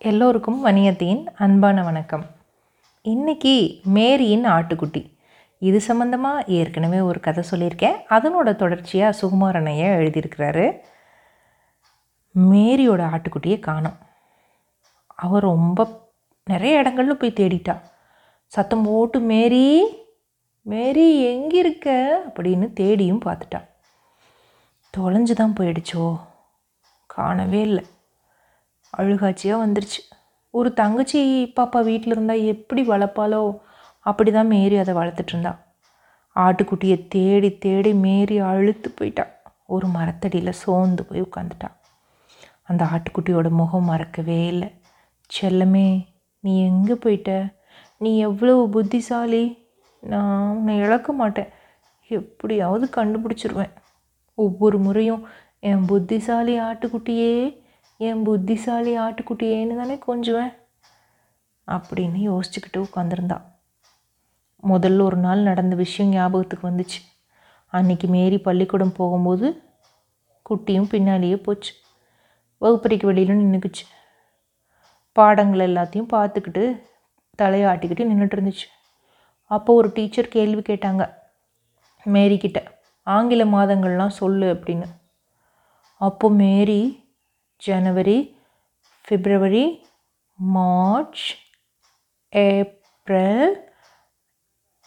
எல்லோருக்கும் வணியத்தின் அன்பான வணக்கம். இன்றைக்கி மேரியின் ஆட்டுக்குட்டி. இது சம்மந்தமாக ஏற்கனவே ஒரு கதை சொல்லியிருக்கேன். அதனோட தொடர்ச்சியாக சுகுமாரனைய எழுதியிருக்கிறாரு. மேரியோட ஆட்டுக்குட்டியை காணோம். அவர் ரொம்ப நிறைய இடங்கள்ல போய் தேடிட்டா. சத்தம் போட்டு மேரி மேரி எங்கே இருக்க அப்படின்னு தேடியும் பார்த்துட்டா. தொலைஞ்சு தான் போயிடுச்சோ? காணவே இல்லை. அழுகாட்சியாக வந்துருச்சு. ஒரு தங்கச்சி பாப்பா வீட்டில் இருந்தால் எப்படி வளர்ப்பாளோ அப்படி தான் மேரி அதை வளர்த்துட்ருந்தா ஆட்டுக்குட்டியை தேடி தேடி மேரி அழுத்து போயிட்டா. ஒரு மரத்தடியில் சோர்ந்து போய் உட்காந்துட்டா அந்த ஆட்டுக்குட்டியோட முகம் மறக்கவே இல்லை. செல்லமே நீ எங்கே போயிட்ட? நீ எவ்வளோ புத்திசாலி. நான் உன்னை இழக்க மாட்டேன். எப்படியாவது கண்டுபிடிச்சிருவேன். ஒவ்வொரு முறையும் என் புத்திசாலி ஆட்டுக்குட்டியே என் புத்திசாலி ஆட்டுக்குட்டியேன்னு தானே கொஞ்சுவேன்? அப்படின்னு யோசிச்சுக்கிட்டு உட்காந்துருந்தா முதல்ல ஒரு நாள் நடந்த விஷயம் ஞாபகத்துக்கு வந்துச்சு. அன்றைக்கி மேரி பள்ளிக்கூடம் போகும்போது குட்டியும் பின்னாலேயே போச்சு. வகுப்பறைக்கு வெளியில் நின்றுக்குச்சு பாடங்கள் எல்லாத்தையும் பார்த்துக்கிட்டு தலையாட்டிக்கிட்டு நின்றுட்டு இருந்துச்சு. அப்போ ஒரு டீச்சர் கேள்வி கேட்டாங்க. மேரி ஆங்கில மாதங்கள்லாம் சொல்லு அப்படின்னு. அப்போ மேரி ஜனவரி பிப்ரவரி மார்ச் ஏப்ரல்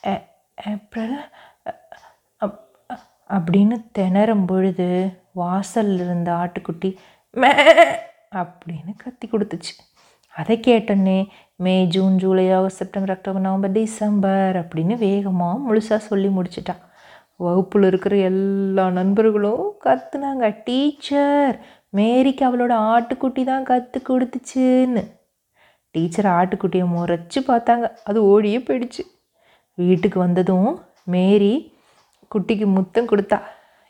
ஏ- ஏப்ரல் அப்- அப்படின்னு திணறும் பொழுது வாசல்ல இருந்த ஆட்டுக்குட்டி மே அப்படின்னு கத்தி கொடுத்துச்சு. அதை கேட்டோன்னே May June July August September October November December அப்படின்னு வேகமாக முழுசாக சொல்லி முடிச்சிட்டான் வகுப்பில் இருக்கிற எல்லா நண்பர்களும் கத்துனாங்க. டீச்சர் மேரிக்கு அவளோட ஆட்டுக்குட்டி தான் கற்று கொடுத்துச்சுன்னு. டீச்சர் ஆட்டுக்குட்டியை முறைச்சி பார்த்தாங்க. அது ஓடியே போயிடுச்சு. வீட்டுக்கு வந்ததும் மேரி குட்டிக்கு முத்தம் கொடுத்தா.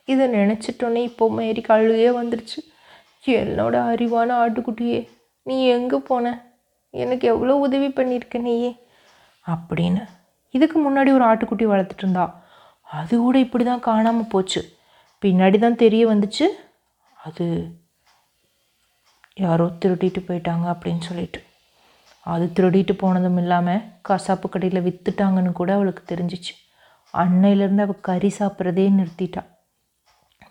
இதை நினச்சிட்டோன்னே இப்போ மேரிக்கு கழுவே வந்துருச்சு. என்னோட அறிவான ஆட்டுக்குட்டியே நீ எங்கே போன? எனக்கு எவ்வளோ உதவி பண்ணியிருக்க நீயே? அப்படின்னு. இதுக்கு முன்னாடி ஒரு ஆட்டுக்குட்டி வளர்த்துட்டு இருந்தா. அது கூட இப்படி தான் காணாமல் போச்சு. பின்னாடி தான் தெரிய வந்துச்சு. அது யாரோ திருடிட்டு போயிட்டாங்க அப்படின்னு சொல்லிட்டு. அது திருடிட்டு போனதும் இல்லாமல் கசாப்பு கடையில் விற்றுட்டாங்கன்னு கூட அவளுக்கு தெரிஞ்சிச்சு. அன்னையிலேருந்து அவள் கறி சாப்பிட்றதே நிறுத்திட்டா.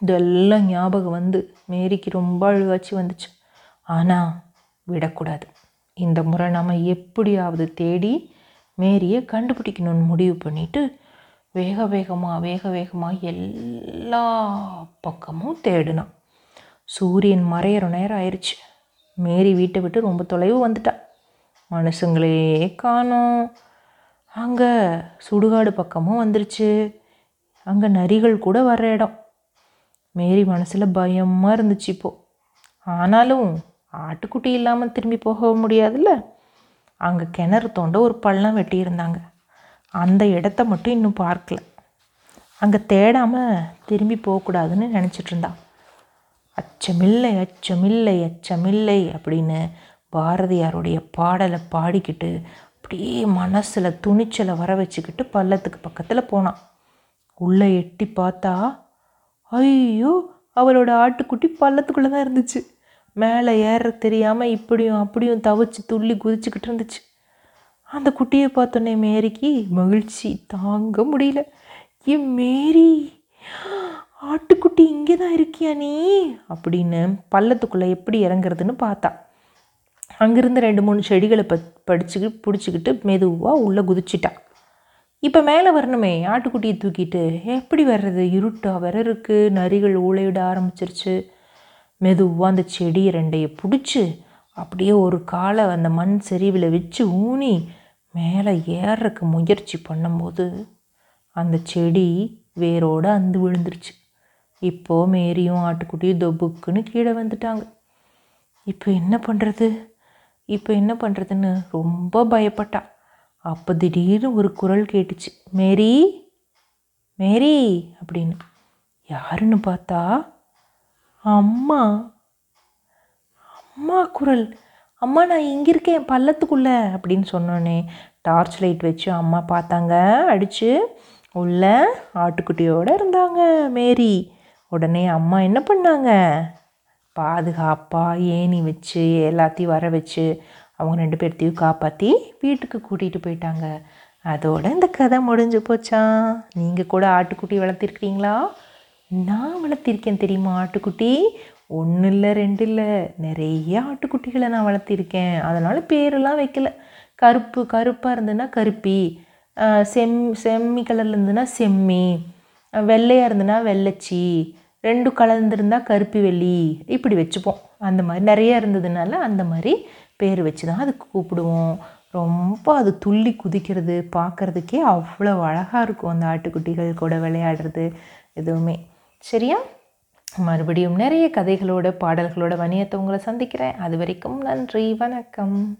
இதெல்லாம் ஞாபகம் வந்து மேரிக்கு ரொம்ப அழுவாச்சு வந்துச்சு. ஆனால் விடக்கூடாது. இந்த முறை நம்ம எப்படியாவது தேடி மேரியை கண்டுபிடிக்கணும்னு முடிவு பண்ணிவிட்டு வேக வேகமாக வேக வேகமாக எல்லா பக்கமும் தேடினான் சூரியன் மறையிற நேரம் ஆயிடுச்சு மேரி வீட்டை விட்டு ரொம்ப தொலைவு வந்துட்டா. மனுஷங்களே காணோம். அங்கே சுடுகாடு பக்கமும் வந்துருச்சு. அங்கே நரிகள் கூட வர்ற இடம். மேரி மனசில் பயமாக இருந்துச்சு இப்போது ஆனாலும் ஆட்டுக்குட்டி இல்லாமல் திரும்பி போக முடியாதுல்ல? அங்கே கிணறு தோண்ட ஒரு பள்ளம் வெட்டியிருந்தாங்க. அந்த இடத்த மட்டும் இன்னும் பார்க்கல. அங்கே தேடாமல் திரும்பி போகக்கூடாதுன்னு நினச்சிட்டு இருந்தான் அச்சமில்லை அச்சமில்லை அச்சமில்லை அப்படின்னு பாரதியாருடைய பாடலை பாடிக்கிட்டு அப்படியே மனசில் துணிச்சலை வர வச்சுக்கிட்டு பள்ளத்துக்கு பக்கத்தில் போனான் உள்ளே எட்டி பார்த்தா ஐயோ அவளோட ஆட்டுக்குட்டி பள்ளத்துக்குள்ளே தான் இருந்துச்சு. மேலே ஏற தெரியாமல் இப்படியும் அப்படியும் தவிச்சு துள்ளி குதிச்சுக்கிட்டு இருந்துச்சு. அந்த குட்டியை பார்த்தோன்னே மேரிக்கு மகிழ்ச்சி தாங்க முடியல. ஏ மேரி ஆட்டுக்குட்டி இங்கே தான் இருக்கியா நீ? அப்படின்னு பள்ளத்துக்குள்ளே எப்படி இறங்குறதுன்னு பார்த்தா. அங்கேருந்து ரெண்டு மூணு செடிகளை ப படிச்சு பிடிச்சிக்கிட்டு மெதுவாக உள்ளே குதிச்சிட்டா. இப்போ மேலே வரணுமே ஆட்டுக்குட்டியை தூக்கிட்டு. எப்படி வர்றது? இருட்டா வேற இருக்குது நரிகள் ஊழையிட ஆரம்பிச்சிருச்சு. மெதுவாக அந்த செடி ரெண்டையை பிடிச்சி அப்படியே ஒரு காலை அந்த மண் செறிவில் வச்சு ஊனி மேலே ஏறுறக்கு முயற்சி பண்ணும்போது அந்த செடி வேரோடு அந்து விழுந்துருச்சு. இப்போது மேரியும் ஆட்டுக்குட்டியும் தொப்புக்குன்னு கீழே வந்துட்டாங்க. இப்போ என்ன பண்ணுறது இப்போ என்ன பண்ணுறதுன்னு ரொம்ப பயப்பட்டா. அப்போ திடீர்னு ஒரு குரல் கேட்டுச்சு. மேரி மேரி அப்படின்னு. யாருன்னு பார்த்தா அம்மா. அம்மா குரல். அம்மா நான் இங்கே இருக்கேன் பள்ளத்துக்குள்ளே அப்படின்னு சொன்னோன்னே டார்ச் லைட் வச்சு அம்மா பார்த்தாங்க. அடித்து உள்ள ஆட்டுக்குட்டியோடு இருந்தாங்க மேரி. உடனே அம்மா என்ன பண்ணாங்க? பாதுகாப்பாக ஏணி வச்சு எல்லாத்தையும் வர வச்சு அவங்க ரெண்டு பேர்த்தையும் காப்பாற்றி வீட்டுக்கு கூட்டிகிட்டு போயிட்டாங்க. அதோட இந்த கதை முடிஞ்சு போச்சா? நீங்கள் கூட ஆட்டுக்குட்டி வளர்த்திருக்கீங்களா நான் வளர்த்திருக்கேன் தெரியுமா ஆட்டுக்குட்டி? ஒன்று இல்லை ரெண்டு இல்லை நிறைய ஆட்டுக்குட்டிகளை நான் வளர்த்திருக்கேன். அதனால் பேரெல்லாம் வைக்கல. கருப்பு கருப்பாக இருந்ததுன்னா கருப்பி. செம் செம்மி கலரில் இருந்ததுன்னா செம்மி. வெள்ளையாக இருந்ததுன்னா வெள்ளச்சி. ரெண்டு கலந்துருந்தா கருப்பி வெள்ளி. இப்படி வச்சுப்போம். அந்த மாதிரி நிறைய இருந்ததுனால அந்த மாதிரி பேர் வச்சு தான் அதுக்கு கூப்பிடுவோம். ரொம்ப அது துள்ளி குதிக்கிறது பார்க்கறதுக்கே அவ்வளோ அழகாக இருக்கும் அந்த ஆட்டுக்குட்டிகள் கூட விளையாடுறது எதுவுமே. சரியா? மறுபடியும் நிறைய கதைகளோட பாடல்களோட வணியத்தை உங்களை சந்திக்கிறேன். அது வரைக்கும் நன்றி வணக்கம்.